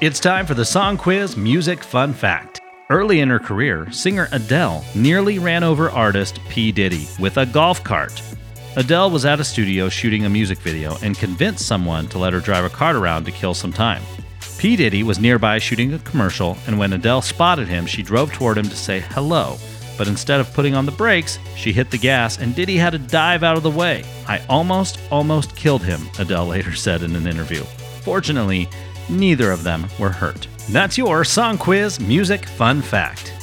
It's time for the Song Quiz Music Fun Fact. Early in her career, singer Adele nearly ran over artist P. Diddy with a golf cart. Adele was at a studio shooting a music video and convinced someone to let her drive a cart around to kill some time. P. Diddy was nearby shooting a commercial, and when Adele spotted him, she drove toward him to say hello. But instead of putting on the brakes, she hit the gas, and Diddy had to dive out of the way. I almost, almost killed him, Adele later said in an interview. Fortunately, neither of them were hurt. That's your Song Quiz Music Fun Fact.